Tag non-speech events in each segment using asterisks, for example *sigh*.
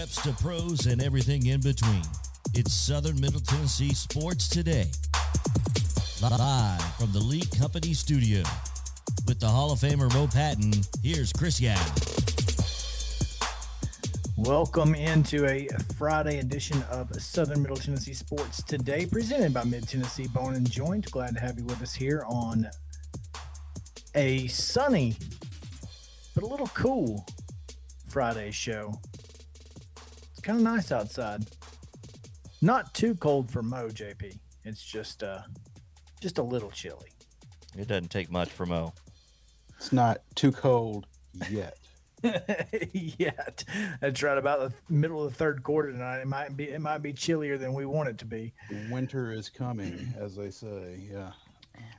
preps to pros and everything in between. It's Southern Middle Tennessee Sports Today. Live from the Lee Company studio. With the Hall of Famer Mo Patton, here's Chris Young. Welcome into a Friday edition of Southern Middle Tennessee Sports Today, presented by Mid Tennessee Bone and Joint. Glad to have you with us here on a sunny but a little cool Friday show. It's kind of nice outside. Not too cold for Mo, JP. It's just uh just a little chilly. It doesn't take much for Mo. It's not too cold yet. *laughs* yet. That's right about the middle of the third quarter tonight. It might be it might be chillier than we want it to be. Winter is coming, as they say. Yeah.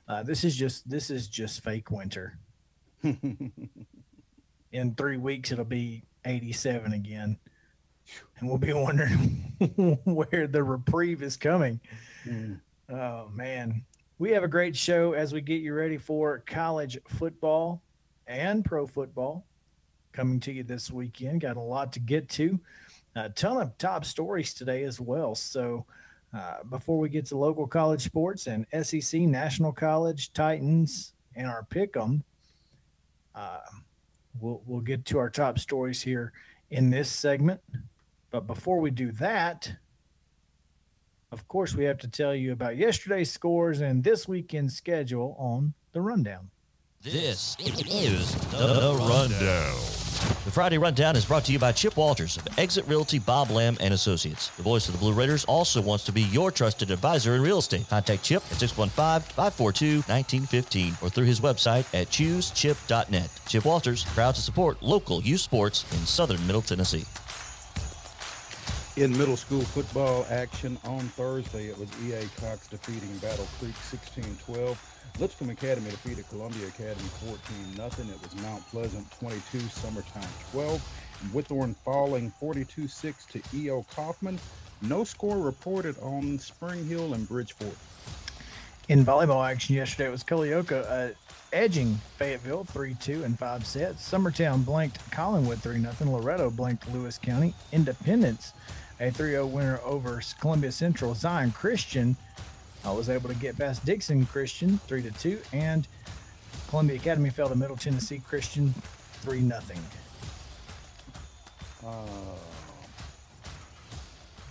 Uh, this is just this is just fake winter. *laughs* In three weeks, it'll be 87 again, and we'll be wondering *laughs* where the reprieve is coming. Mm. Oh man, we have a great show as we get you ready for college football and pro football coming to you this weekend. Got a lot to get to, a ton of top stories today as well. So. Uh, before we get to local college sports and SEC, National College, Titans, and our pick 'em, uh, we'll we'll get to our top stories here in this segment. But before we do that, of course, we have to tell you about yesterday's scores and this weekend's schedule on the rundown. This is the Rundown. The Friday Rundown is brought to you by Chip Walters of Exit Realty Bob Lamb and Associates. The voice of the Blue Raiders also wants to be your trusted advisor in real estate. Contact Chip at 615-542-1915 or through his website at choosechip.net. Chip Walters, proud to support local youth sports in southern Middle Tennessee. In middle school football action on Thursday, it was EA Cox defeating Battle Creek 16-12. Lipscomb Academy defeated Columbia Academy 14-0. It was Mount Pleasant 22, Summertown 12. And Whitthorne falling 42-6 to E.O. Coffman. No score reported on Spring Hill and Bridgeport. In volleyball action yesterday, it was Culleoka uh, edging Fayetteville 3-2 in five sets. Summertown blanked Collinwood 3-0. Loretto blanked Lewis County. Independence, a 3-0 winner over Columbia Central. Zion Christian I was able to get past Dixon Christian 3 to 2, and Columbia Academy fell to Middle Tennessee Christian 3 nothing. Uh,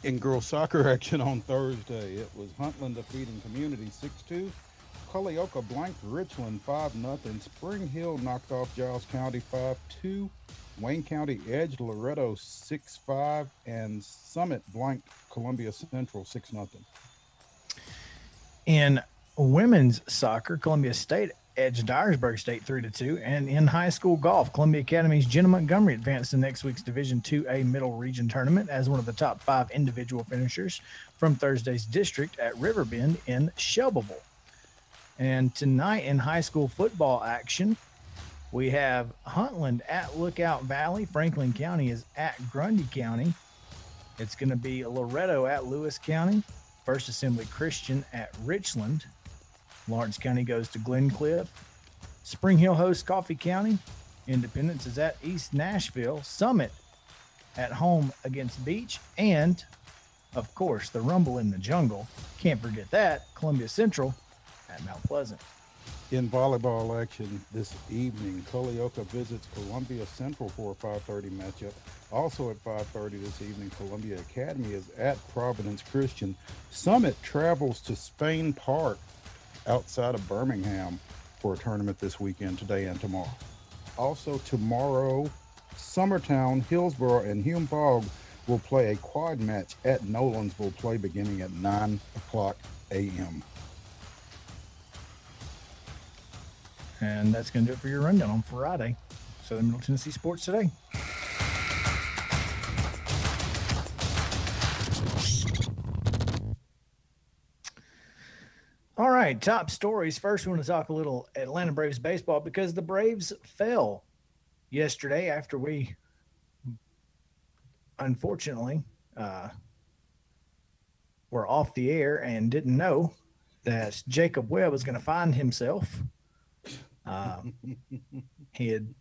in girls soccer *laughs* action on Thursday, it was Huntland defeating Community 6-2. Culleoka blanked Richland 5-0. Spring Hill knocked off Giles County 5-2. Wayne County edged Loretto 6-5. And Summit blanked Columbia Central 6-0. In women's soccer, Columbia State edged Dyersburg State 3 to 2. And in high school golf, Columbia Academy's Jenna Montgomery advanced to next week's Division 2A Middle Region Tournament as one of the top five individual finishers from Thursday's district at Riverbend in Shelbyville. And tonight in high school football action, we have Huntland at Lookout Valley. Franklin County is at Grundy County. It's going to be Loretto at Lewis County. First Assembly Christian at Richland. Lawrence County goes to Glencliff. Spring Hill hosts Coffee County. Independence is at East Nashville. Summit at home against Beech. And, of course, the Rumble in the Jungle. Can't forget that. Columbia Central at Mount Pleasant. In volleyball action this evening, Culleoka visits Columbia Central for a 5:30 matchup. Also at 5:30 this evening, Columbia Academy is at Providence Christian. Summit travels to Spain Park outside of Birmingham for a tournament this weekend, today and tomorrow. Also tomorrow, Summertown, Hillsboro, and Hume Fogg will play a quad match at Nolensville play beginning at 9 o'clock a.m. And that's going to do it for your rundown on Friday. Southern Middle Tennessee Sports Today. All right, top stories. First, we want to talk a little Atlanta Braves baseball because the Braves fell yesterday after we, unfortunately, uh, were off the air and didn't know that Jacob Webb was going to find himself um, he had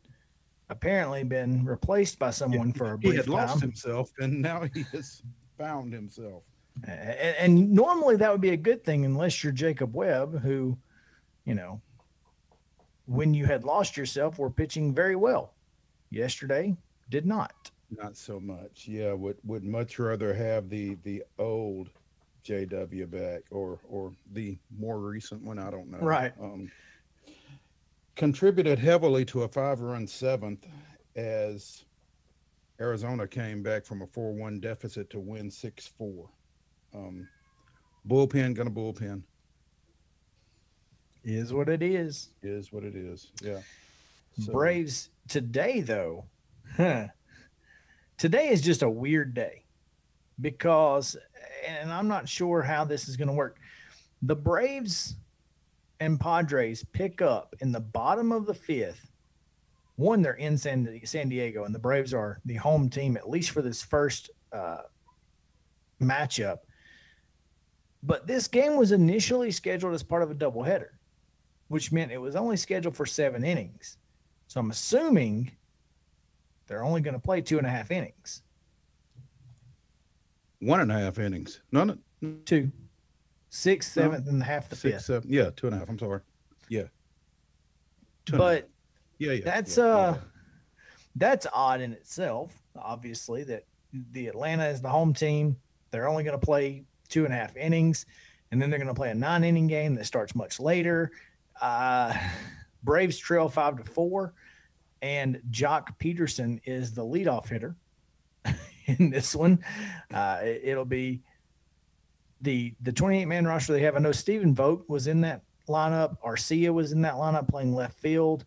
apparently been replaced by someone for a brief time. he had time. lost himself, and now he has found himself. And, and normally that would be a good thing, unless you're Jacob Webb, who, you know, when you had lost yourself, were pitching very well. Yesterday, did not. Not so much. Yeah, would would much rather have the the old JW back or or the more recent one. I don't know. Right. Um, contributed heavily to a five run seventh as Arizona came back from a 4 1 deficit to win 6 4. Um, bullpen, gonna bullpen. Is what it is. Is what it is. Yeah. So, Braves today, though, huh, today is just a weird day because, and I'm not sure how this is going to work. The Braves and Padres pick up in the bottom of the fifth. One, they're in San, San Diego, and the Braves are the home team, at least for this first uh, matchup. But this game was initially scheduled as part of a doubleheader, which meant it was only scheduled for seven innings. So I'm assuming they're only going to play two and a half innings. One and a half innings. None. Two, sixth, seventh, and half the Six, fifth. seven. Yeah, two and a half. I'm sorry. Yeah. Two and a half. But yeah, yeah. that's yeah, uh, yeah. that's odd in itself. Obviously, that the Atlanta is the home team. They're only going to play two and a half innings, and then they're going to play a nine inning game that starts much later. Uh, *laughs* Braves trail five to four, and Joc Pederson is the leadoff hitter *laughs* in this one. Uh, it, it'll be the the 28 man roster they have. I know Stephen Vogt was in that lineup. Arcia was in that lineup playing left field.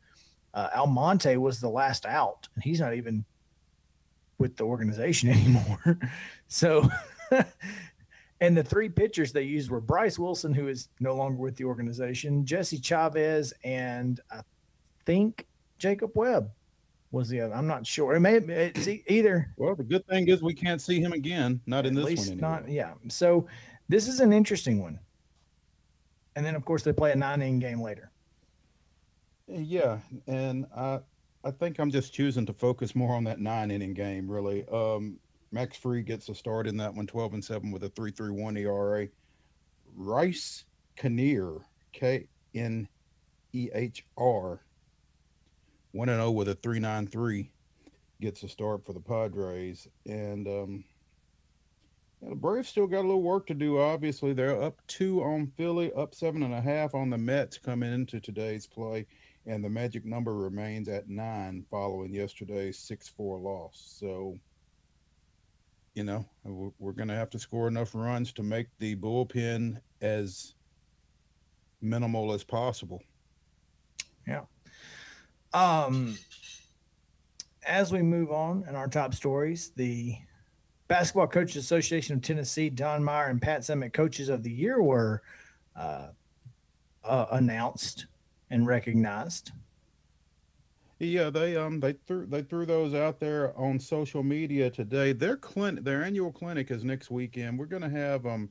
Uh, Almonte was the last out, and he's not even with the organization *laughs* anymore. so, *laughs* and the three pitchers they used were Bryce Wilson, who is no longer with the organization, Jesse Chavez, and I think Jacob Webb was the other. I'm not sure. It may it's either Well, the good thing is we can't see him again. Not in this least one. not yeah. So this is an interesting one. And then of course they play a nine inning game later. Yeah, and I I think I'm just choosing to focus more on that nine inning game. Really, um, Max Fried gets a start in that one, 12 and seven with a 3.31 ERA. Rice Kinnear, K N E H R, one and zero with a 3.93, gets a start for the Padres, and um, the Braves still got a little work to do. Obviously, they're up two on Philly, up seven and a half on the Mets coming into today's play and the magic number remains at nine following yesterday's 6-4 loss so you know we're going to have to score enough runs to make the bullpen as minimal as possible Yeah. Um, as we move on in our top stories, the Basketball Coaches Association of Tennessee, Don Meyer and Pat Summitt Coaches of the Year were uh, uh, announced and recognized. yeah they um they threw they threw those out there on social media today. Their clinic their annual clinic is next weekend. We're to have um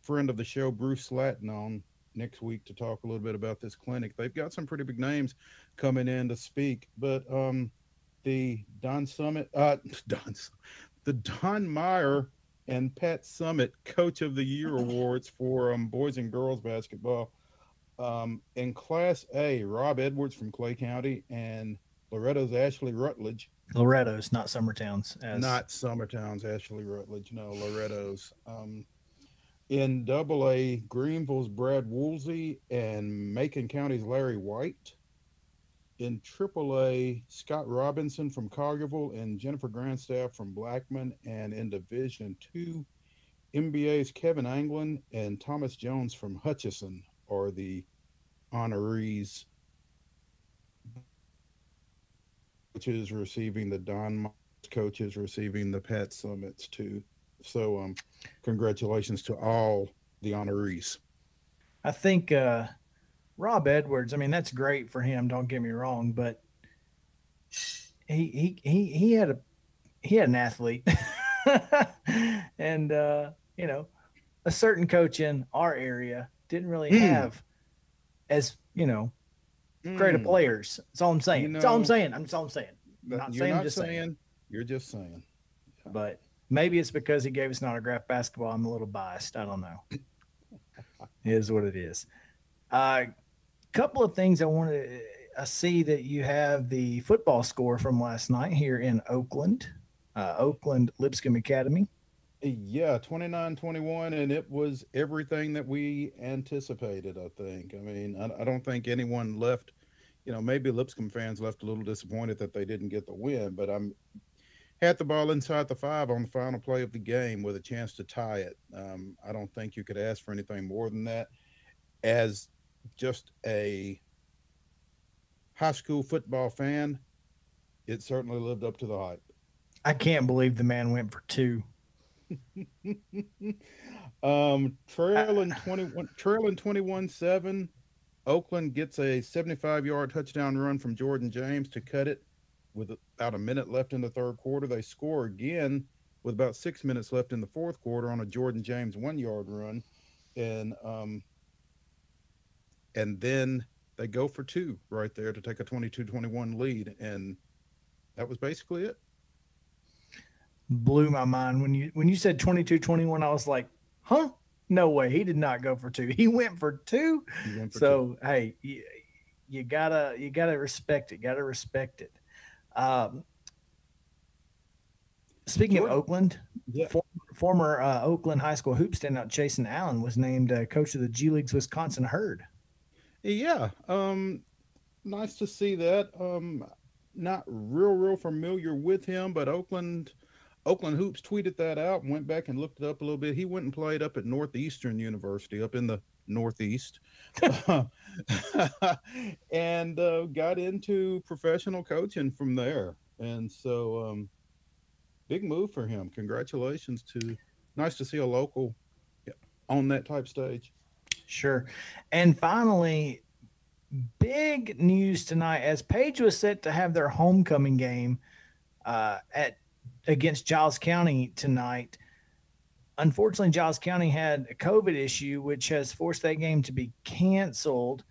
friend of the show bruce slatton on next week to talk a little bit about this clinic. They've got some pretty big names coming in to speak but um the don summitt uh *laughs* don the don meyer and pat summitt coach of the year awards for um, boys and girls basketball um, in Class A, Rob Edwards from Clay County and Loretto's Ashley Rutledge, Loretto's, not Summertown's. As not Summertown's Ashley Rutledge, no, Loretto's. Um, in Double A, Greeneville's Brad Woolsey and Macon County's Larry White. In Triple A, Scott Robinson from Collierville and Jennifer Grandstaff from Blackman. And in Division Two, MBA's Kevin Anglin and Thomas Jones from Hutchison are the honorees which is receiving the Don coaches receiving the Pat Summitts too. So um congratulations to all the honorees. I think uh, Rob Edwards. I mean, that's great for him. Don't get me wrong, but he he he he had a he had an athlete, *laughs* and uh, you know, a certain coach in our area didn't really Mm. have as you know great of Mm, players. That's all I'm saying. You That's all I'm saying. I'm that's all I'm saying. Not you're saying, not just saying, saying. You're just saying. But maybe it's because he gave us an autographed basketball. I'm a little biased. I don't know. *laughs* it is what it is. Uh, couple of things I wanted to I see that you have the football score from last night here in Oakland, uh, Oakland Lipscomb Academy. Yeah, 29 21, and it was everything that we anticipated, I think. I mean, I, I, don't think anyone left, you know, maybe Lipscomb fans left a little disappointed that they didn't get the win, but I'm had the ball inside the five on the final play of the game with a chance to tie it. Um, I don't think you could ask for anything more than that. As just a high school football fan, it certainly lived up to the hype. I can't believe the man went for two. *laughs* um, trailing 21, trailing 21 7. Oakland gets a 75 yard touchdown run from Jordan James to cut it with about a minute left in the third quarter. They score again with about six minutes left in the fourth quarter on a Jordan James one yard run. And, um, and then they go for two right there to take a 22-21 lead and that was basically it. Blew my mind. When you when you said 22-21 i was like huh? No way. He did not go for two. He went for two? Went for so two. hey you, you, gotta you gotta respect it. Gotta respect it. Um speaking Jordan, of oakland yeah. former, former uh, oakland high school hoop standout jason allen was named uh, coach of the g league's wisconsin herd yeah, um, nice to see that. Um, not real, real familiar with him, but Oakland, Oakland Hoops tweeted that out and went back and looked it up a little bit. He went and played up at Northeastern University, up in the Northeast, *laughs* and uh, got into professional coaching from there. And so, um, big move for him. Congratulations to. Nice to see a local on that type stage. Sure. And finally, big news tonight as Page was set to have their homecoming game uh, at against Giles County tonight. Unfortunately, Giles County had a COVID issue, which has forced that game to be canceled.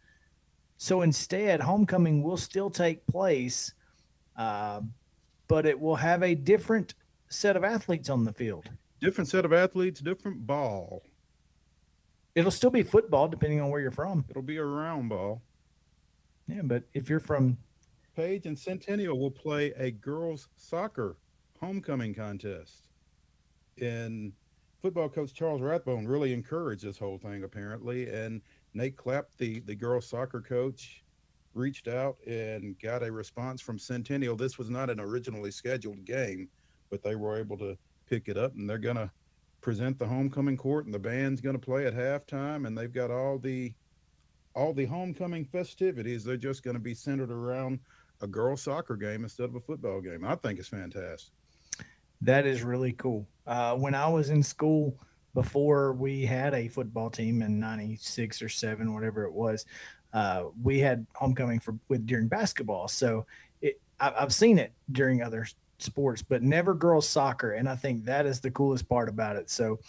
So instead, homecoming will still take place, uh, but it will have a different set of athletes on the field. Different set of athletes, different ball. It'll still be football, depending on where you're from. It'll be a round ball. Yeah, but if you're from Page and Centennial will play a girls soccer homecoming contest. And football coach Charles Rathbone really encouraged this whole thing apparently. And Nate Clapp, the, the girls soccer coach, reached out and got a response from Centennial. This was not an originally scheduled game, but they were able to pick it up and they're gonna present the homecoming court and the band's going to play at halftime and they've got all the all the homecoming festivities. They're just going to be centered around a girls soccer game instead of a football game. I think it's fantastic. That is really cool. Uh, when i was in school before we had a football team in 96 or 7 whatever it was uh, we had homecoming for with during basketball. So it, I, i've seen it during other sports, but never girls soccer. And I think that is the coolest part about it. So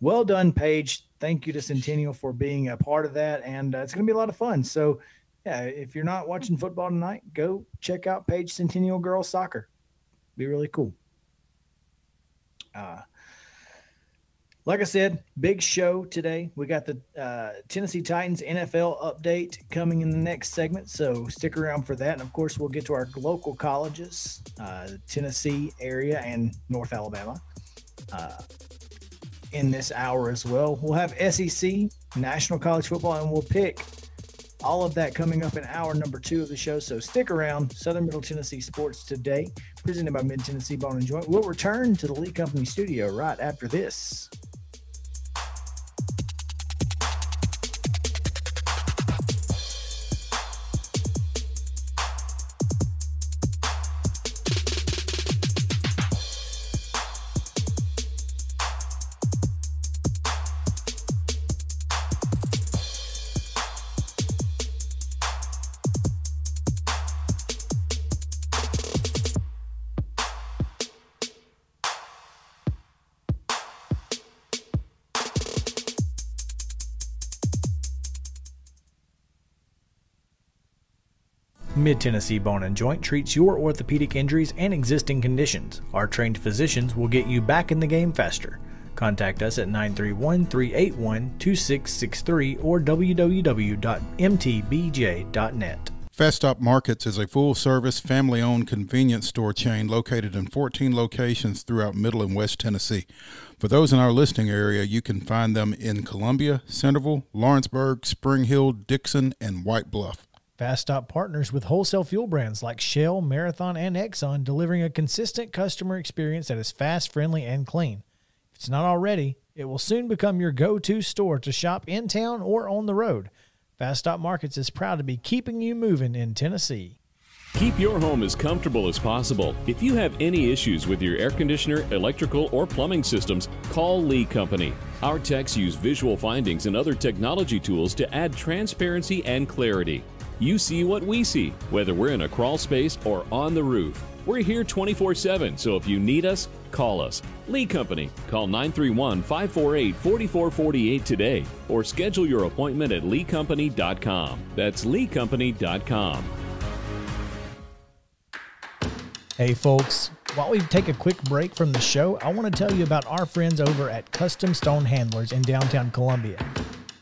well done, Page. Thank you to Centennial for being a part of that. And uh, it's going to be a lot of fun. So, yeah, if you're not watching football tonight, go check out Page Centennial Girls Soccer. Be really cool. Uh, like I said, big show today. We got the uh, Tennessee Titans NFL update coming in the next segment, so stick around for that. And of course, we'll get to our local colleges, uh, Tennessee area and North Alabama, uh, in this hour as well. We'll have SEC, National College Football, and we'll pick all of that coming up in hour number two of the show. So stick around. Southern Middle Tennessee Sports today, presented by Mid Tennessee Bone and Joint. We'll return to the Lee Company studio right after this. Mid Tennessee Bone and Joint treats your orthopedic injuries and existing conditions. Our trained physicians will get you back in the game faster. Contact us at 931 381 2663 or www.mtbj.net. Fast Stop Markets is a full service, family owned convenience store chain located in 14 locations throughout Middle and West Tennessee. For those in our listing area, you can find them in Columbia, Centerville, Lawrenceburg, Spring Hill, Dickson, and White Bluff. Fast Stop partners with wholesale fuel brands like Shell, Marathon, and Exxon, delivering a consistent customer experience that is fast, friendly, and clean. If it's not already, it will soon become your go to store to shop in town or on the road. Fast Stop Markets is proud to be keeping you moving in Tennessee. Keep your home as comfortable as possible. If you have any issues with your air conditioner, electrical, or plumbing systems, call Lee Company. Our techs use visual findings and other technology tools to add transparency and clarity. You see what we see, whether we're in a crawl space or on the roof. We're here 24 7, so if you need us, call us. Lee Company. Call 931 548 4448 today or schedule your appointment at leecompany.com. That's leecompany.com. Hey, folks. While we take a quick break from the show, I want to tell you about our friends over at Custom Stone Handlers in downtown Columbia.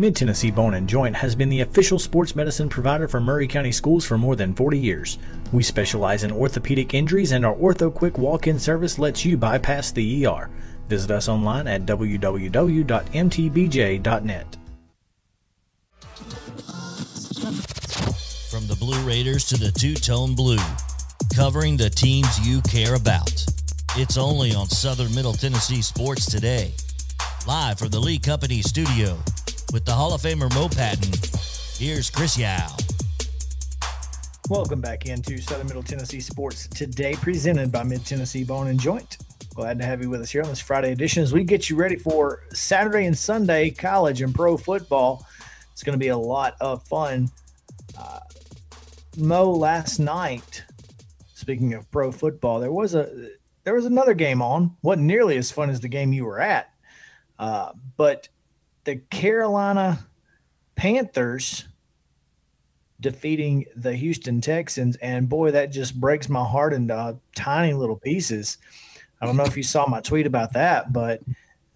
Mid Tennessee Bone and Joint has been the official sports medicine provider for Maury County Schools for more than 40 years. We specialize in orthopedic injuries, and our Ortho Quick walk in service lets you bypass the ER. Visit us online at www.mtbj.net. From the Blue Raiders to the Two Tone Blue, covering the teams you care about. It's only on Southern Middle Tennessee Sports Today. Live from the Lee Company studio with the Hall of Famer Mo Patton, here's Chris Young. Welcome back into Southern Middle Tennessee Sports Today, presented by Mid Tennessee Bone and Joint. Glad to have you with us here on this Friday edition as we get you ready for Saturday and Sunday college and pro football. It's going to be a lot of fun. Uh, Mo, last night, speaking of pro football, there was a there was another game on. wasn't nearly as fun as the game you were at, uh, but the Carolina Panthers defeating the Houston Texans. And boy, that just breaks my heart into tiny little pieces. I don't know if you saw my tweet about that, but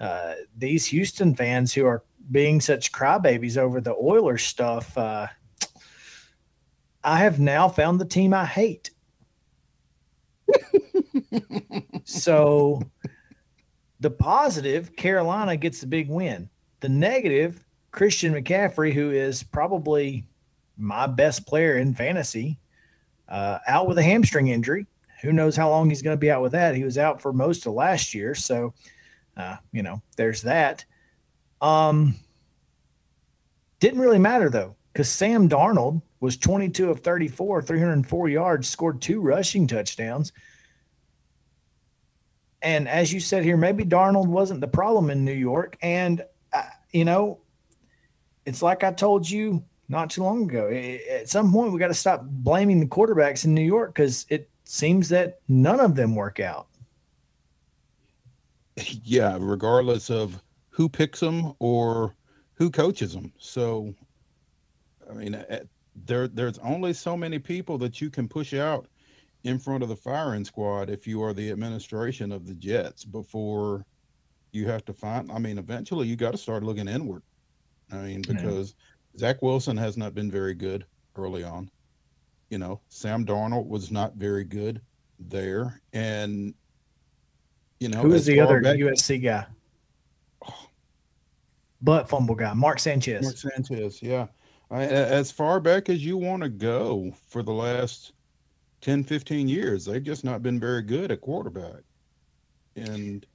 uh, these Houston fans who are being such crybabies over the Oilers stuff, uh, I have now found the team I hate. *laughs* so the positive, Carolina gets the big win. The negative, Christian McCaffrey, who is probably my best player in fantasy, uh, out with a hamstring injury. Who knows how long he's going to be out with that? He was out for most of last year. So, uh, you know, there's that. Um, didn't really matter though, because Sam Darnold was 22 of 34, 304 yards, scored two rushing touchdowns. And as you said here, maybe Darnold wasn't the problem in New York. And, you know, it's like I told you not too long ago. At some point, we got to stop blaming the quarterbacks in New York because it seems that none of them work out. *laughs* Yeah, regardless of who picks them or who coaches them. So, I mean, there there's only so many people that you can push out in front of the firing squad if you are the administration of the Jets before you have to find. I mean, eventually you got to start looking inward. I mean, because Zach Wilson has not been very good early on. You know, Sam Darnold was not very good there. And, you know, who is the other back, USC guy? Oh, but fumble guy, Mark Sanchez. Mark Sanchez, yeah. I, as far back as you want to go for the last 10, 15 years, they've just not been very good at quarterback. And,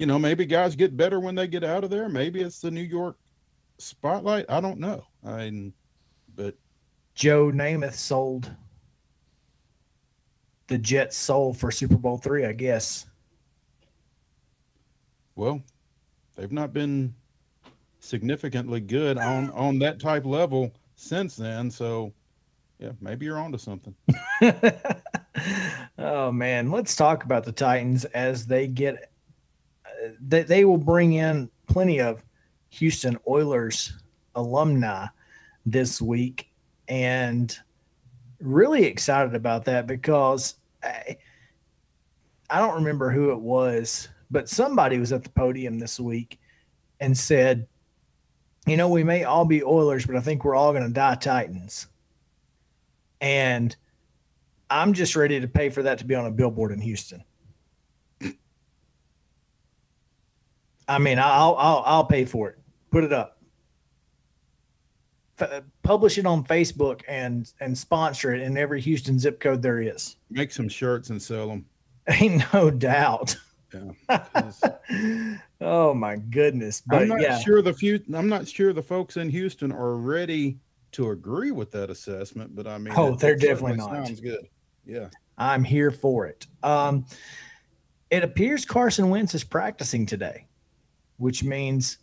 you know, maybe guys get better when they get out of there. Maybe it's the New York spotlight? I don't know. I mean, but Joe Namath sold the Jets soul for Super Bowl three, I guess. Well, they've not been significantly good on on that type level since then. So, yeah, maybe you're onto something. *laughs* oh man, let's talk about the Titans as they get. They they will bring in plenty of Houston Oilers alumni this week, and really excited about that because I, I don't remember who it was, but somebody was at the podium this week and said, you know, we may all be Oilers, but I think we're all going to die Titans. And I'm just ready to pay for that to be on a billboard in Houston. I mean, I'll I'll I'll pay for it. Put it up. F- publish it on Facebook and and sponsor it in every Houston zip code there is. Make some shirts and sell them. *laughs* Ain't no doubt. Yeah. *laughs* oh my goodness! But I'm not yeah, sure the few. I'm not sure the folks in Houston are ready to agree with that assessment. But I mean, Oh, it- they're it definitely not. Sounds good. Yeah. I'm here for it. Um, it appears Carson Wentz is practicing today, which means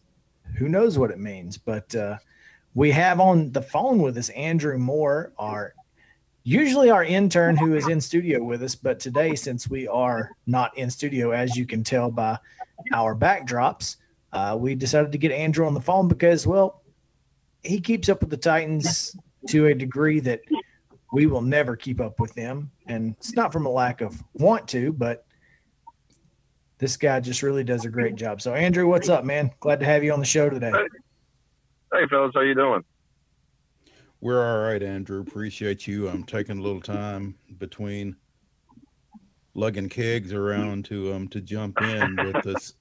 who knows what it means. But uh, we have on the phone with us Andrew Moore, our usually our intern who is in studio with us, but today since we are not in studio, as you can tell by our backdrops, uh, we decided to get Andrew on the phone because well, he keeps up with the Titans to a degree that we will never keep up with them. And it's not from a lack of want to, but this guy just really does a great job. So, Andrew, what's up, man? Glad to have you on the show today. Hey, fellas, how you doing? We're all right, Andrew. Appreciate you. I'm taking a little time between lugging kegs around to um to jump in with this.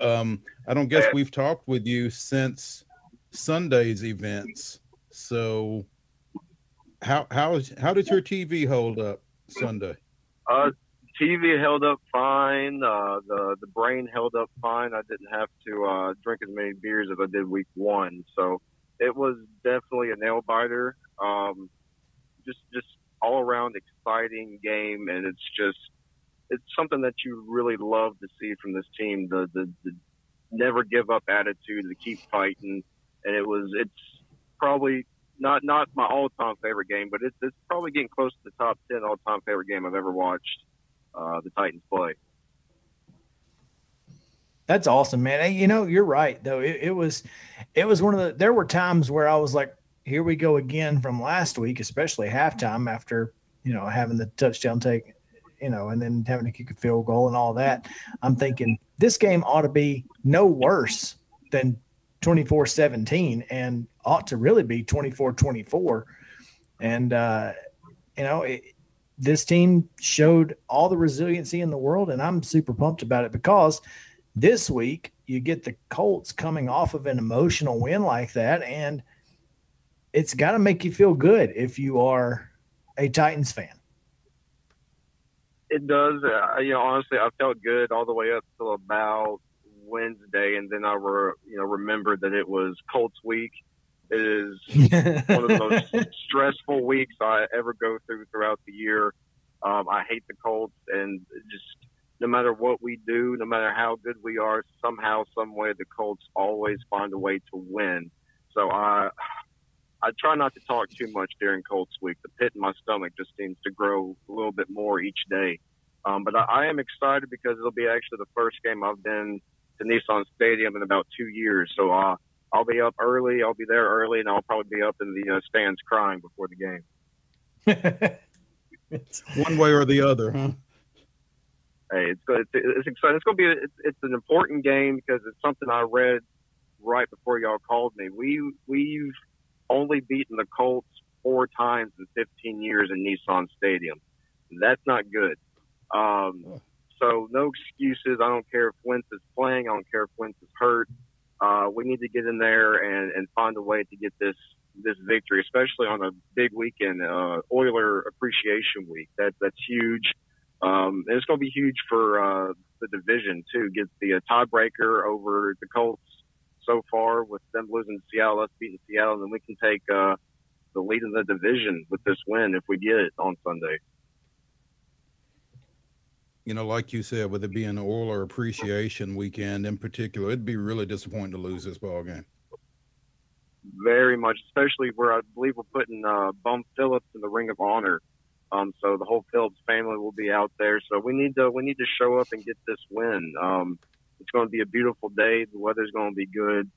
Um, I don't guess we've talked with you since Sunday's events. So, how how is how did your TV hold up Sunday? Uh, TV held up fine. Uh, the the brain held up fine. I didn't have to uh, drink as many beers as I did week one, so it was definitely a nail biter. Um, just just all around exciting game, and it's just it's something that you really love to see from this team. The the, the never give up attitude, the keep fighting, and it was it's probably not not my all time favorite game, but it's it's probably getting close to the top ten all time favorite game I've ever watched. Uh, the Titans play. That's awesome, man. You know, you're right though. It, it was, it was one of the. There were times where I was like, "Here we go again" from last week, especially halftime after you know having the touchdown take, you know, and then having to kick a field goal and all that. I'm thinking this game ought to be no worse than 24-17 and ought to really be 24-24. And uh, you know, it, this team showed all the resiliency in the world, and I'm super pumped about it because this week you get the Colts coming off of an emotional win like that, and it's got to make you feel good if you are a Titans fan. It does. Uh, you know, honestly, I felt good all the way up till about Wednesday, and then I were you know remembered that it was Colts week. It is *laughs* one of the most stressful weeks I ever go through throughout the year. Um, I hate the Colts, and just no matter what we do, no matter how good we are, somehow, some way, the Colts always find a way to win. So I, I try not to talk too much during Colts week. The pit in my stomach just seems to grow a little bit more each day. Um, but I, I am excited because it'll be actually the first game I've been to Nissan Stadium in about two years. So uh, I'll be up early. I'll be there early, and I'll probably be up in the uh, stands crying before the game. *laughs* One way or the other, huh? Hey, it's it's, it's exciting. It's going to be a, it's, it's an important game because it's something I read right before y'all called me. We we've only beaten the Colts four times in 15 years in Nissan Stadium. That's not good. Um, so no excuses. I don't care if Wentz is playing. I don't care if Wentz is hurt. Uh, we need to get in there and, and find a way to get this this victory, especially on a big weekend, uh, Oiler Appreciation Week. That that's huge. Um, and it's going to be huge for uh, the division too. Get the uh, tiebreaker over the Colts so far with them losing to Seattle, us beating Seattle, and then we can take uh, the lead in the division with this win if we get it on Sunday. You know, like you said, with it being an Oiler Appreciation Weekend in particular, it'd be really disappointing to lose this ball game. very much, especially where I believe we're putting uh, Bum Phillips in the Ring of Honor. Um, so the whole Phillips family will be out there. So we need to we need to show up and get this win. Um, it's going to be a beautiful day. The weather's going to be good.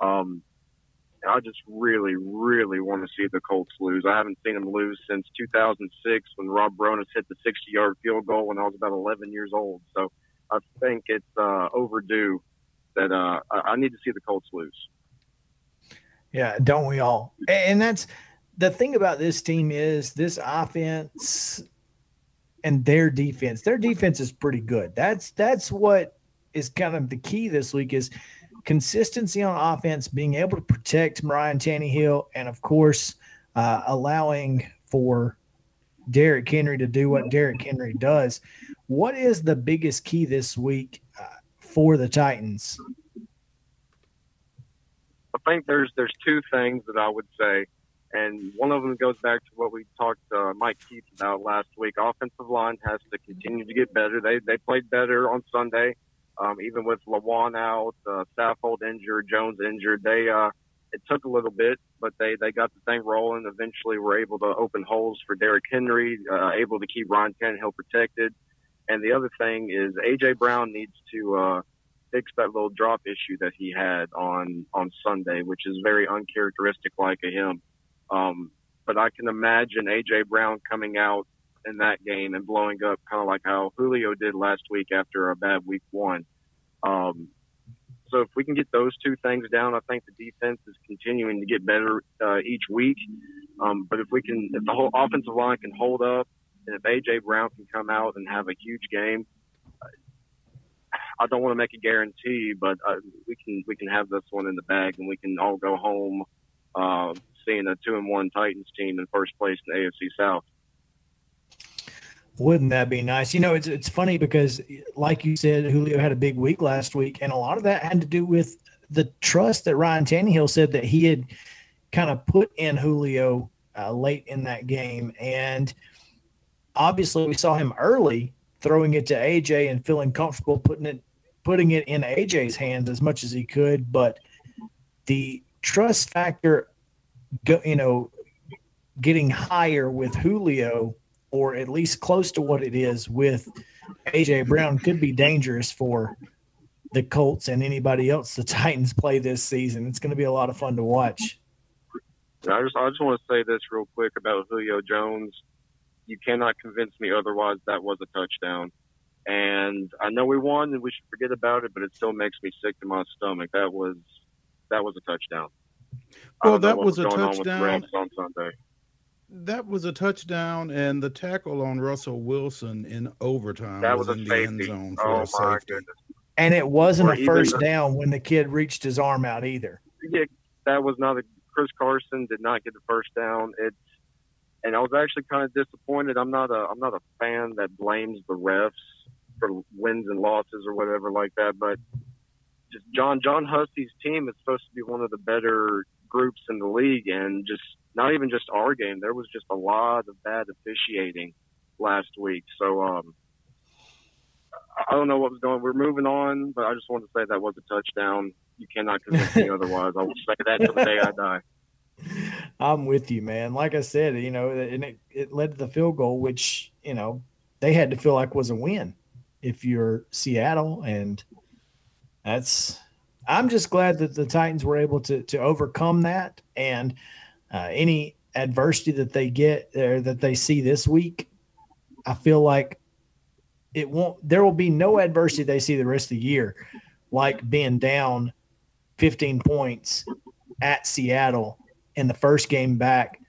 Um, I just really, really want to see the Colts lose. I haven't seen them lose since 2006 when Rob Bironas hit the 60-yard field goal when I was about 11 years old. So I think it's uh, overdue that uh, I need to see the Colts lose. Yeah, don't we all? And that's the thing about this team is this offense and their defense. Their defense is pretty good. That's that's what is kind of the key this week is consistency on offense, being able to protect Ryan Tannehill, and of course, uh, allowing for Derrick Henry to do what Derrick Henry does. What is the biggest key this week uh, for the Titans? I think there's there's two things that I would say, and one of them goes back to what we talked uh, Mike Keith about last week. Offensive line has to continue to get better. They they played better on Sunday. Um, even with Lewan out, uh, Saffold injured, Jones injured, they uh, it took a little bit, but they they got the thing rolling. Eventually, were able to open holes for Derrick Henry, uh, able to keep Ryan Tannehill protected. And the other thing is AJ Brown needs to uh, fix that little drop issue that he had on on Sunday, which is very uncharacteristic like of him. Um, but I can imagine AJ Brown coming out in that game and blowing up kind of like how Julio did last week after a bad week one. Um, so if we can get those two things down, I think the defense is continuing to get better uh, each week. Um, but if we can, if the whole offensive line can hold up, and if AJ Brown can come out and have a huge game, I don't want to make a guarantee, but uh, we can we can have this one in the bag, and we can all go home uh, seeing a two and one Titans team in first place in the AFC South. Wouldn't that be nice? You know, it's it's funny because, like you said, Julio had a big week last week, and a lot of that had to do with the trust that Ryan Tannehill said that he had kind of put in Julio uh, late in that game, and obviously we saw him early throwing it to AJ and feeling comfortable putting it putting it in AJ's hands as much as he could, but the trust factor, you know, getting higher with Julio or at least close to what it is with AJ Brown could be dangerous for the Colts and anybody else the *laughs* Titans play this season. It's going to be a lot of fun to watch. I just I just want to say this real quick about Julio Jones. You cannot convince me otherwise. That was a touchdown, and I know we won, and we should forget about it. But it still makes me sick to my stomach. That was that was a touchdown. Well, that was, was a touchdown on, on Sunday that was a touchdown, and the tackle on Russell Wilson in overtime that was, was in the end zone for oh, a safety. And it wasn't or a first down when the kid reached his arm out either. Yeah, that was not a Chris Carson did not get the first down. It's and I was actually kind of disappointed. I'm not a I'm not a fan that blames the refs for wins and losses or whatever like that, but just John John Hussey's team is supposed to be one of the better groups in the league, and just not even just our game. There was just a lot of bad officiating last week. So um, I don't know what was going. We're moving on, but I just wanted to say that was a touchdown. You cannot convince me *laughs* otherwise. I will say that till the day I die. I'm with you, man. Like I said, you know, and it, it led to the field goal, which you know they had to feel like was a win if you're Seattle, and that's. I'm just glad that the Titans were able to to overcome that and uh, any adversity that they get or that they see this week, I feel like it won't. There will be no adversity they see the rest of the year, like being down 15 points at Seattle in the first game back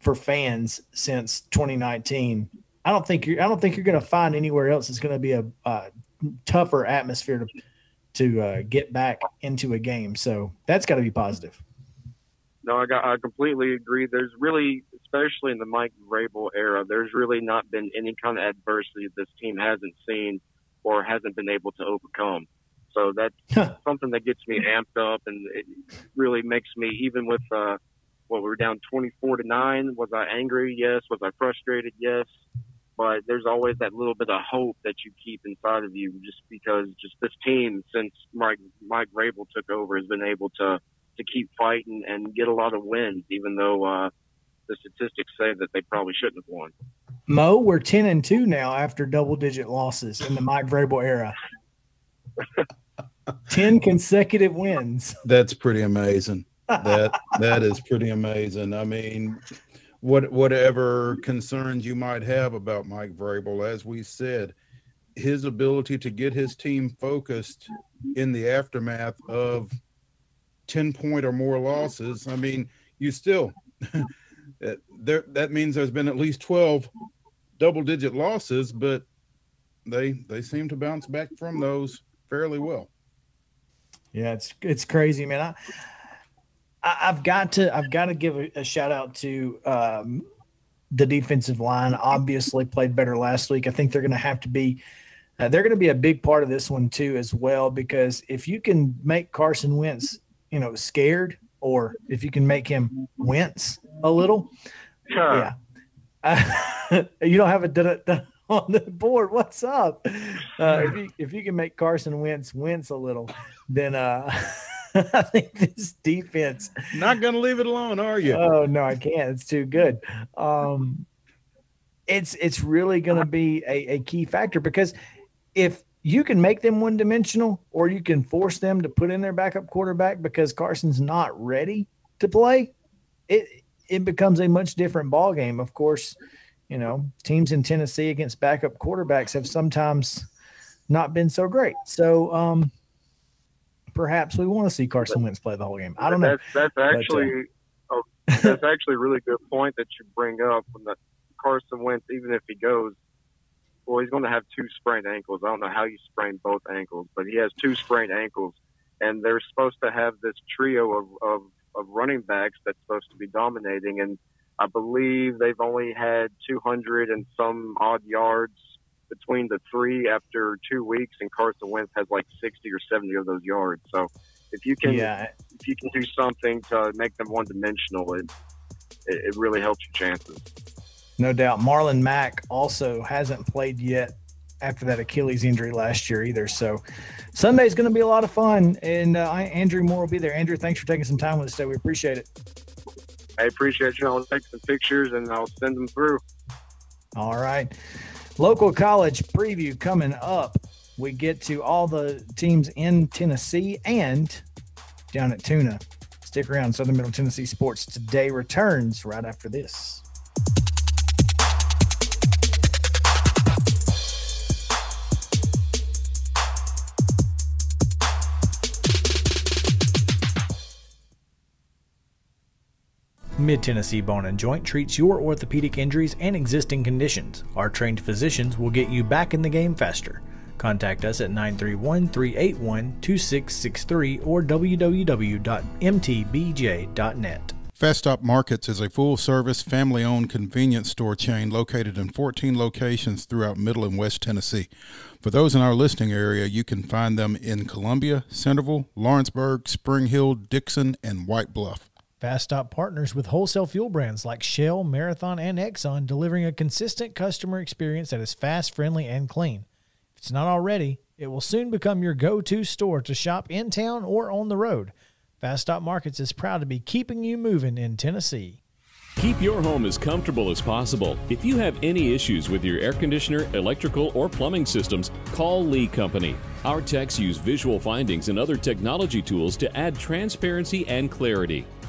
for fans since 2019. I don't think you're. I don't think you're going to find anywhere else. It's going to be a, a tougher atmosphere to to uh, get back into a game. So that's got to be positive. No, I got, I completely agree. There's really, especially in the Mike Vrabel era, there's really not been any kind of adversity this team hasn't seen or hasn't been able to overcome. So that's *laughs* something that gets me amped up, and it really makes me even with uh, what we were down 24 to nine. Was I angry? Yes. Was I frustrated? Yes. But there's always that little bit of hope that you keep inside of you, just because just this team since Mike Mike Vrabel took over has been able to to keep fighting and get a lot of wins, even though uh, the statistics say that they probably shouldn't have won. Mo, we're ten and two now after double digit losses in the Mike Vrabel era. *laughs* ten consecutive wins. That's pretty amazing. That that is pretty amazing. I mean, what whatever concerns you might have about Mike Vrabel, as we said, his ability to get his team focused in the aftermath of 10 point or more losses. I mean, you still *laughs* there that means there's been at least 12 double digit losses, but they they seem to bounce back from those fairly well. Yeah, it's it's crazy, man. I, I have got to I've got to give a, a shout out to um, the defensive line. Obviously, played better last week. I think they're going to have to be uh, they're going to be a big part of this one too, as well. Because if you can make Carson Wentz, you know, scared, or if you can make him wince a little, yeah. Uh, *laughs* you don't have it *laughs* on the board. What's up? Uh, if you if you can make Carson Wentz wince a little, then uh, *laughs* I think this defense. Not going to leave it alone, are you? Oh no, I can't. It's too good. Um, it's it's really going to be a, a key factor because if you can make them one dimensional or you can force them to put in their backup quarterback because Carson's not ready to play, it it becomes a much different ball game. Of course, you know, teams in Tennessee against backup quarterbacks have sometimes not been so great. So um perhaps we want to see Carson Wentz play the whole game. I don't know. That's, that's actually but, uh, oh, that's actually a really good point that you bring up when the Carson Wentz, even if he goes, well, he's going to have two sprained ankles. I don't know how you sprained both ankles, but he has two sprained ankles, and they're supposed to have this trio of, of, of running backs that's supposed to be dominating. And I believe they've only had 200 and some odd yards between the three after two weeks, and Carson Wentz has like 60 or 70 of those yards. So if you can, yeah. if you can do something to make them one dimensional, it, it really helps your chances. No doubt. Marlon Mack also hasn't played yet after that Achilles injury last year either. So Sunday's going to be a lot of fun. And uh, Andrew Moore will be there. Andrew, thanks for taking some time with us today. We appreciate it. I appreciate you. I'll take some pictures and I'll send them through. All right. Local college preview coming up. We get to all the teams in Tennessee and down at Tuna. Stick around. Southern Middle Tennessee Sports Today returns right after this. Mid Tennessee Bone and Joint treats your orthopedic injuries and existing conditions. Our trained physicians will get you back in the game faster. Contact us at 931 381 2663 or www.mtbj.net. Fast Stop Markets is a full service, family owned convenience store chain located in 14 locations throughout Middle and West Tennessee. For those in our listing area, you can find them in Columbia, Centerville, Lawrenceburg, Spring Hill, Dickson, and White Bluff. Fast Stop partners with wholesale fuel brands like Shell, Marathon, and Exxon, delivering a consistent customer experience that is fast, friendly, and clean. If it's not already, it will soon become your go to store to shop in town or on the road. Fast Stop Markets is proud to be keeping you moving in Tennessee. Keep your home as comfortable as possible. If you have any issues with your air conditioner, electrical, or plumbing systems, call Lee Company. Our techs use visual findings and other technology tools to add transparency and clarity.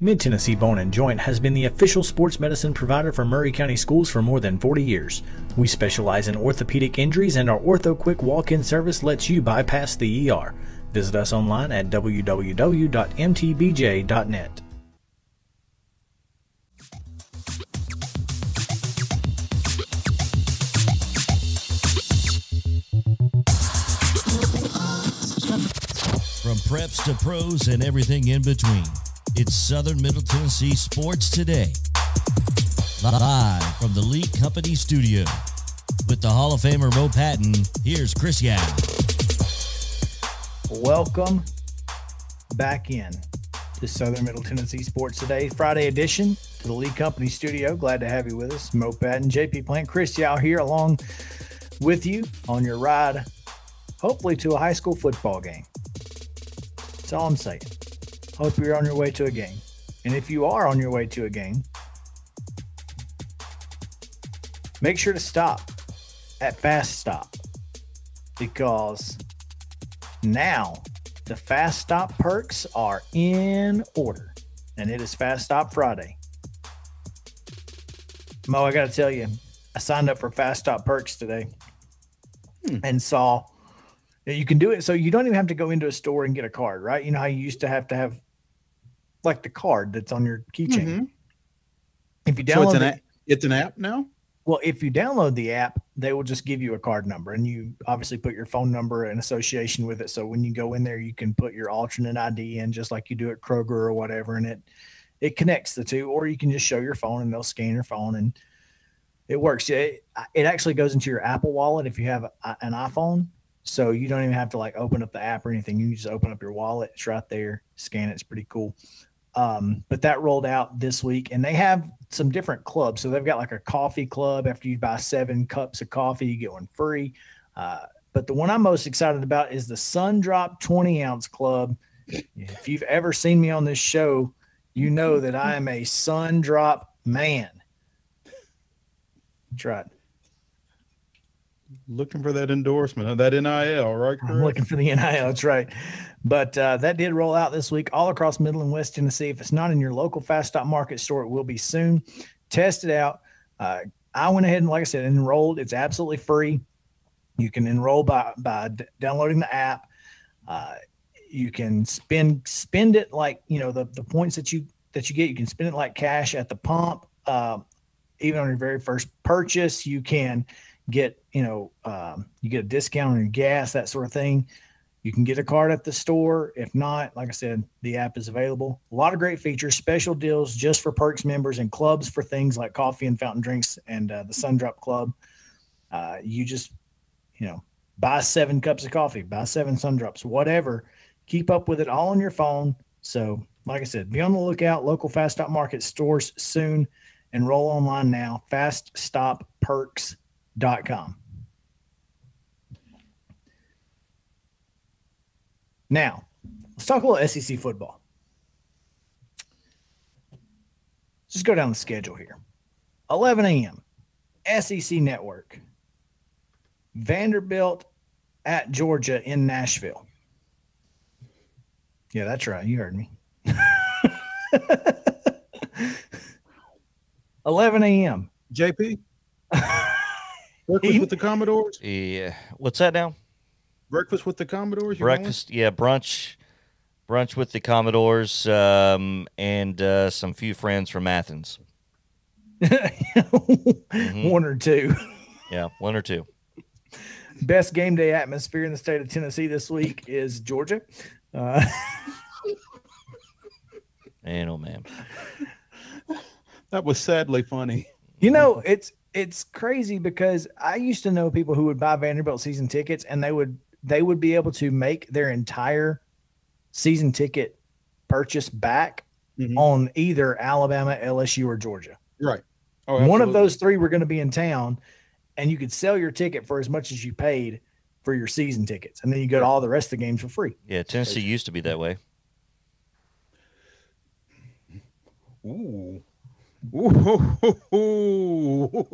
Mid Tennessee Bone and Joint has been the official sports medicine provider for Maury County schools for more than 40 years. We specialize in orthopedic injuries, and our Ortho Quick walk in service lets you bypass the ER. Visit us online at www.mtbj.net. From preps to pros and everything in between, it's Southern Middle Tennessee Sports Today. Live from the Lee Company studio. With the Hall of Famer Mo Patton, here's Chris Young. Welcome back in to Southern Middle Tennessee Sports Today, Friday edition to the Lee Company studio. Glad to have you with us. Mo Patton, JP Plant, Chris Young here along with you on your ride, hopefully to a high school football game. That's all I'm saying. Hope you're on your way to a game. And if you are on your way to a game, make sure to stop at Fast Stop because now the Fast Stop perks are in order and it is Fast Stop Friday. Mo, I got to tell you, I signed up for Fast Stop perks today hmm. and saw that you can do it. So you don't even have to go into a store and get a card, right? You know how you used to have to have like the card that's on your keychain. Mhm. If you So it's download an, it, a- it's an app now? well, if you download the app, they will just give you a card number and you obviously put your phone number in association with it. So when you go in there, you can put your alternate ID in just like you do at Kroger or whatever. And it, it connects the two, or you can just show your phone and they'll scan your phone and it works. It, it actually goes into your Apple wallet if you have a, an iPhone. So you don't even have to like open up the app or anything. You just open up your wallet. It's right there. Scan it. It's pretty cool. Um, but that rolled out this week and they have some different clubs. So they've got like a coffee club. After you buy seven cups of coffee, you get one free. Uh, but the one I'm most excited about is the Sun Drop 20 ounce club. If you've ever seen me on this show, you know that I am a Sun Drop man. That's right. Looking for that endorsement of that NIL, right? I'm looking for the NIL. That's right. But uh, that did roll out this week all across Middle and West Tennessee. If it's not in your local Fast Stop Market store, it will be soon. Test it out. Uh, I went ahead and, like I said, enrolled. It's absolutely free. You can enroll by by d- downloading the app. Uh, you can spend spend it like you know the the points that you that you get. You can spend it like cash at the pump. Uh, even on your very first purchase, you can get you know um, you get a discount on your gas that sort of thing. You can get a card at the store. If not like i said the app is available. A lot of great features special deals just for perks members and clubs for things like coffee and fountain drinks and uh, the sundrop club. Uh, you just you know buy seven cups of coffee buy seven sundrops whatever. Keep up with it all on your phone. So like i said be on the lookout. Local fast stop market stores soon. Enroll online now faststopperks.com Now, let's talk a little SEC football. Let's just go down the schedule here. 11 a.m. SEC Network. Vanderbilt at Georgia in Nashville. Yeah, that's right. You heard me. *laughs* 11 a.m. JP? *laughs* Breakfast with the Commodores? Yeah. What's that now? Breakfast with the Commodores? you going? Breakfast. Yeah, brunch. Brunch with the Commodores um, and uh, some few friends from Athens. *laughs* One or two. Yeah, one or two. Best game day atmosphere in the state of Tennessee this week is Georgia. Uh, Man, oh man. *laughs* That was sadly funny. You know, it's it's crazy because I used to know people who would buy Vanderbilt season tickets and they would they would be able to make their entire season ticket purchase back Mhm. on either Alabama, LSU, or Georgia. Right. Oh, One of those three were going to be in town, and you could sell your ticket for as much as you paid for your season tickets, and then you go to all the rest of the games for free. Yeah, Tennessee used to be that way. Ooh. Ooh.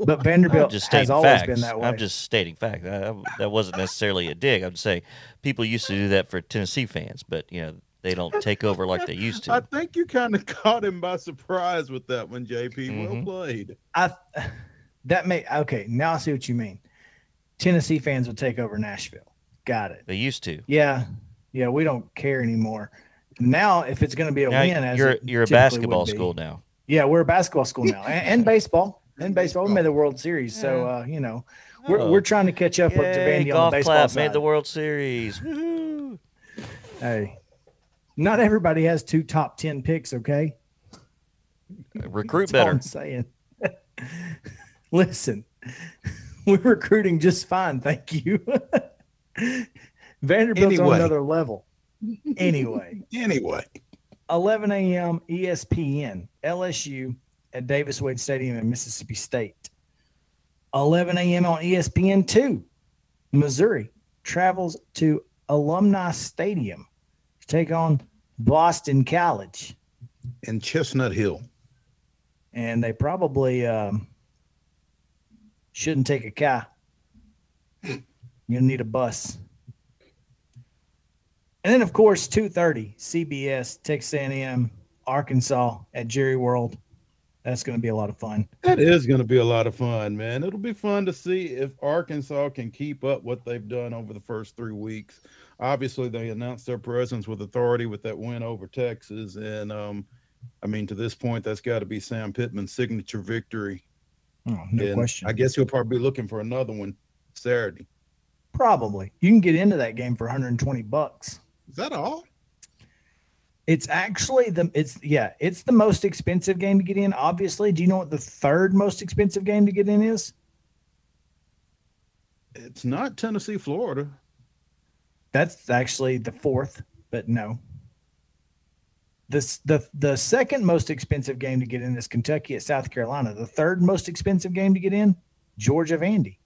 But I'm Vanderbilt just has always facts. been that way. I'm just stating fact. That, that wasn't necessarily a dig. I'm just saying people used to do that for Tennessee fans, but you know they don't take over like they used to. I think you kind of caught him by surprise with that one, JP. Well Mhm. played. I that may okay. Now I see what you mean. Tennessee fans would take over Nashville. Got it. They used to. Yeah, Yeah, we don't care anymore. Now, if it's going to be a Now, win, as you're you're a basketball school now. Yeah, we're a basketball school now, and, and *laughs* baseball, and baseball. We made the World Series, so uh, you know, we're, Oh. we're trying to catch up, up to Yay, Vandy on the golf baseball clap side. made the World Series. Woohoo. *laughs* Hey, not everybody has two top ten picks. Okay, Recruit That's all better. I'm saying. *laughs* Listen, we're recruiting just fine, thank you. Vanderbilt's on another level. Anyway, Anyway, 11 a.m. ESPN, LSU at Davis Wade Stadium in Mississippi State. 11 a.m. on E ESPN 2, Missouri travels to Alumni Stadium to take on Boston College. in Chestnut Hill. and they probably um, shouldn't take a car. You'll need a bus. And then, of course, two thirty CBS Texas A&M Arkansas at Jerry World. That's going to be a lot of fun. That is going to be a lot of fun, man. It'll be fun to see if Arkansas can keep up what they've done over the first three weeks. Obviously, they announced their presence with authority with that win over Texas, and um, I mean, to this point, that's got to be Sam Pittman's signature victory. Oh, no and question. I guess he'll probably be looking for another one Saturday. Probably you can get into that game for 120 bucks. Is that all? It's actually the it's yeah it's the most expensive game to get in. Obviously, do you know what the third most expensive game to get in is? It's not Tennessee, Florida. That's actually the fourth, but no. This the the second most expensive game to get in is Kentucky at South Carolina. The third most expensive game to get in, Georgia Vandy,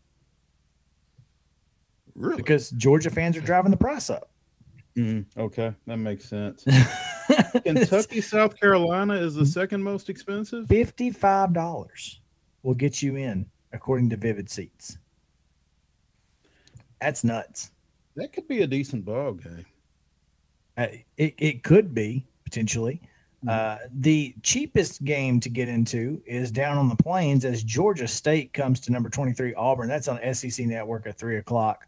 Really? because Georgia fans are driving the price up. Mm, okay, that makes sense. *laughs* *laughs* Kentucky, South Carolina is the second most expensive. Fifty-five dollars will get you in, according to Vivid Seats. That's nuts. That could be a decent ball game. Uh, it, it could be potentially. Uh, the cheapest game to get into is down on the plains as Georgia State comes to number 23 Auburn. That's on SEC Network at three o'clock.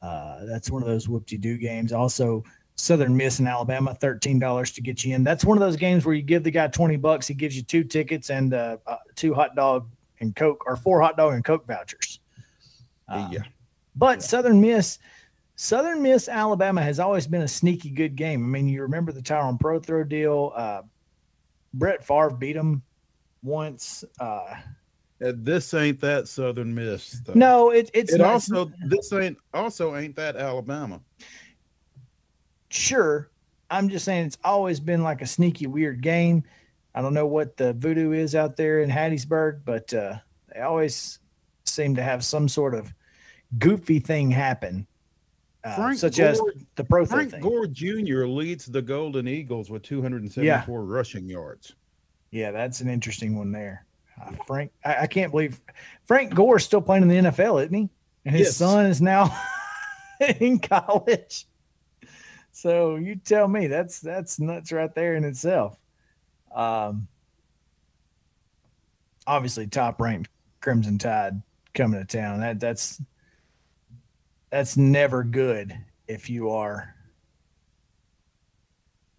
Uh, that's one of those whoop-de-doo games. Also, Southern Miss in Alabama, $13 to get you in. That's one of those games where you give the guy 20 bucks, he gives you two tickets and uh, uh, two hot dog and Coke or four hot dog and Coke vouchers. Uh, yeah. but Southern Miss, Southern Miss, Alabama has always been a sneaky good game. I mean, you remember the Tyrone Prothro deal. Uh, Brett Favre beat them once. Uh, Uh, This ain't that Southern Miss. Though. no, it, it's it not, also this ain't also ain't that Alabama. Sure. I'm just saying it's always been like a sneaky, weird game. I don't know what the voodoo is out there in Hattiesburg, but uh, they always seem to have some sort of goofy thing happen, uh, Frank such as the pro Frank thing. Gore Jr. leads the Golden Eagles with 274 rushing yards. Yeah, that's an interesting one there. Uh, Frank, I, I can't believe Frank Gore is still playing in the NFL, isn't he? And his Yes. son is now *laughs* in college. So you tell me that's that's nuts right there in itself. Um, obviously, top ranked Crimson Tide coming to town. That that's that's never good if you are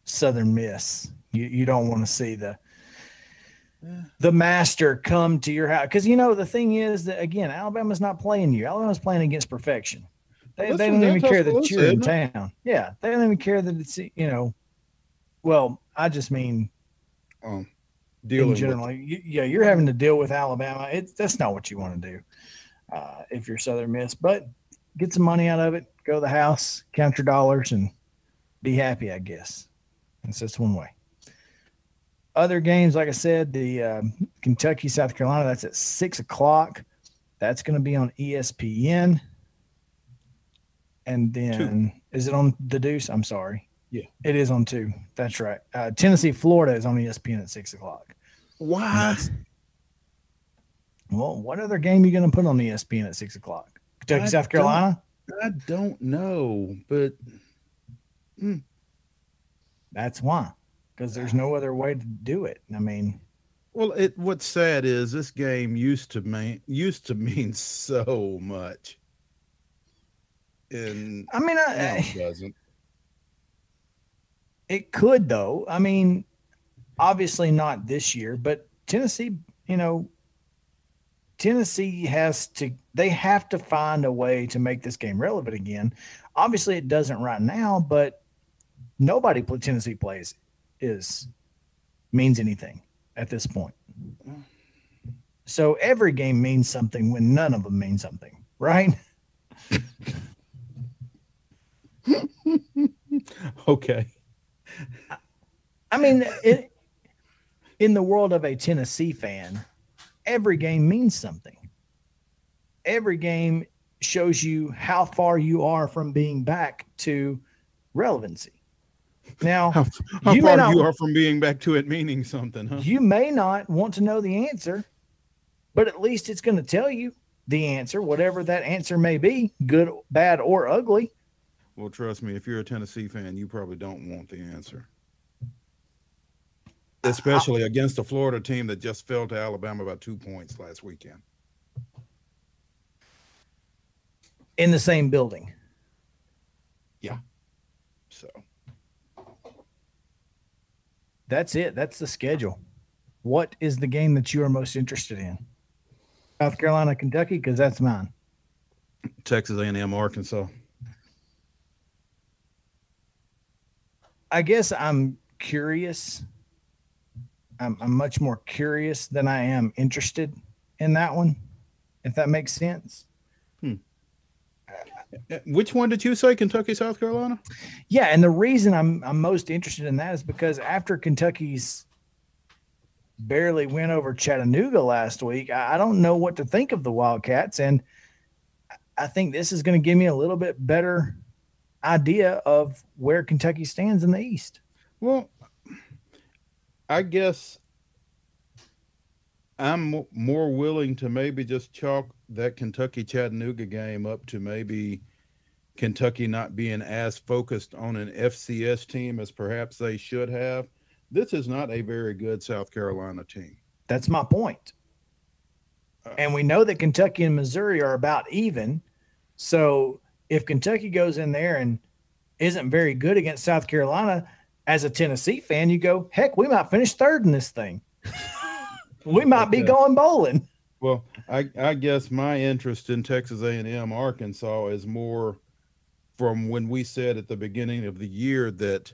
Southern Miss. You you don't want to see the the master come to your house because you know the thing is that again Alabama's not playing you. Alabama's playing against perfection. They, Well, they don't even care that you're in town. Yeah, they don't even care that it's you know. Well, I just mean Um, in dealing with general. You, yeah, you're having to deal with Alabama. It's that's not what you want to do uh, if you're Southern Miss. But get some money out of it. Go to the house, count your dollars, and be happy. I guess that's just one way. Other games, like I said, the um, Kentucky South Carolina. That's at six o'clock. That's going to be on ESPN. And then is it on the Deuce? I'm sorry. Yeah. it is on two. That's right. Uh, Tennessee, Florida is on ESPN at six o'clock. why? Well, what other game are you going to put on ESPN at six o'clock? Kentucky, I South Carolina. I don't know, but That's why, because there's no other way to do it. I mean, well, it what's sad is this game used to mean used to mean *laughs* so much, and I mean, I, it eh, doesn't. It could though. I mean, obviously not this year, but Tennessee, you know, Tennessee has to they have to find a way to make this game relevant again. Obviously it doesn't right now, but nobody Tennessee plays is means anything at this point. So every game means something when none of them mean something, right? *laughs* *laughs* okay. I mean, it, in the world of a Tennessee fan, every game means something. Every game shows you how far you are from being back to relevancy. Now, how, how you far not, you are from being back to it meaning something, huh? You may not want to know the answer, but at least it's going to tell you the answer, whatever that answer may be, good, bad, or ugly. Well, trust me, if you're a Tennessee fan, you probably don't want the answer. Especially I, against a Florida team that just fell to Alabama by two points last weekend. In the same building. Yeah. So that's it. That's the schedule. What is the game that you are most interested in? South Carolina, Kentucky, because that's mine. Texas A&M, Arkansas. I guess I'm curious. I'm, I'm much more curious than I am interested in that one, if that makes sense. Hmm. Which one did you say? Kentucky, South Carolina? Yeah, and the reason I'm I'm most interested in that is because after Kentucky's barely win over Chattanooga last week, I, I don't know what to think of the Wildcats, and I think this is going to give me a little bit better idea of where Kentucky stands in the East. Well, I guess I'm more willing to maybe just chalk that Kentucky Chattanooga game up to maybe Kentucky not being as focused on an FCS team as perhaps they should have. This is not a very good South Carolina team. That's my point. Uh, and we know that Kentucky and Missouri are about even. So if Kentucky goes in there and isn't very good against South Carolina, as a Tennessee fan, you go, heck, we might finish third in this thing. *laughs* we might okay. be going bowling. Well, I, I guess my interest in Texas A&M Arkansas is more from when we said at the beginning of the year that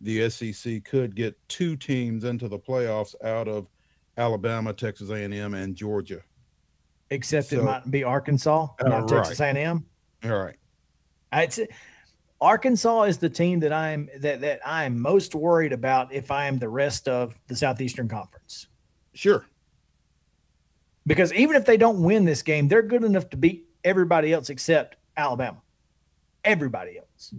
the SEC could get two teams into the playoffs out of Alabama, Texas A&M, and Georgia. Except so, it might be Arkansas, not right. Texas A&M. All right. It's Arkansas is the team that I'm that that I'm most worried about if I am the rest of the Southeastern Conference. Sure. Because even if they don't win this game, they're good enough to beat everybody else except Alabama. Everybody else.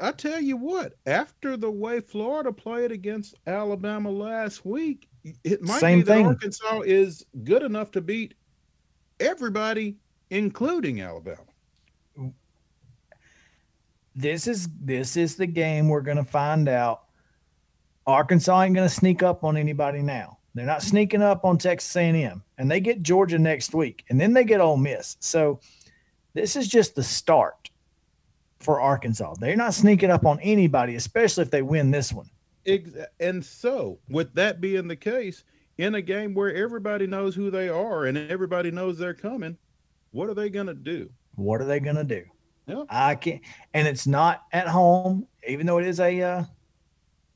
I tell you what, after the way Florida played against Alabama last week, it might Same be that thing. Arkansas is good enough to beat everybody, including Alabama this is this is the game we're going to find out. Arkansas ain't going to sneak up on anybody now. They're not sneaking up on Texas A&M, and they get Georgia next week, and then they get Ole Miss. So this is just the start for Arkansas. They're not sneaking up on anybody, especially if they win this one. And so, with that being the case, in a game where everybody knows who they are and everybody knows they're coming, what are they going to do? What are they going to do? Yeah. I can't, and it's not at home, even though it is a, uh,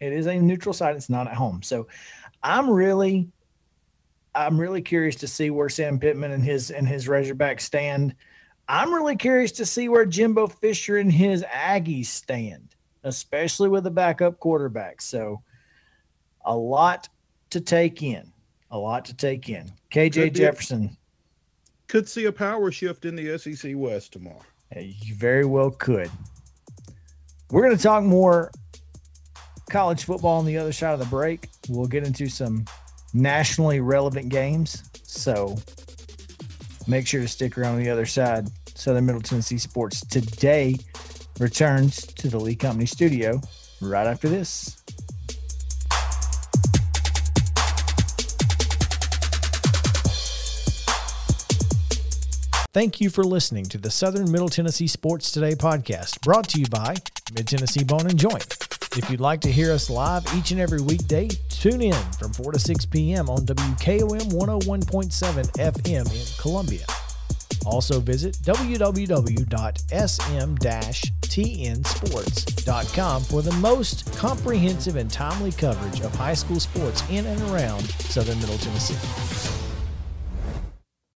it is a neutral site. It's not at home. So I'm really, I'm really curious to see where Sam Pittman and his and his Razorback stand. I'm really curious to see where Jimbo Fisher and his Aggies stand, especially with a backup quarterback. So a lot to take in. A lot to take in. KJ Jefferson could see a power shift in the SEC West tomorrow. You very well could. We're going to talk more college football on the other side of the break. We'll get into some nationally relevant games. So make sure to stick around the other side. Southern Middle Tennessee Sports today returns to the Lee Company studio right after this. Thank you for listening to the Southern Middle Tennessee Sports Today podcast, brought to you by Mid Tennessee Bone and Joint. If you'd like to hear us live each and every weekday, tune in from 4 to 6 p.m. on WKOM 101.7 FM in Columbia. Also visit www.sm-tnsports.com for the most comprehensive and timely coverage of high school sports in and around Southern Middle Tennessee.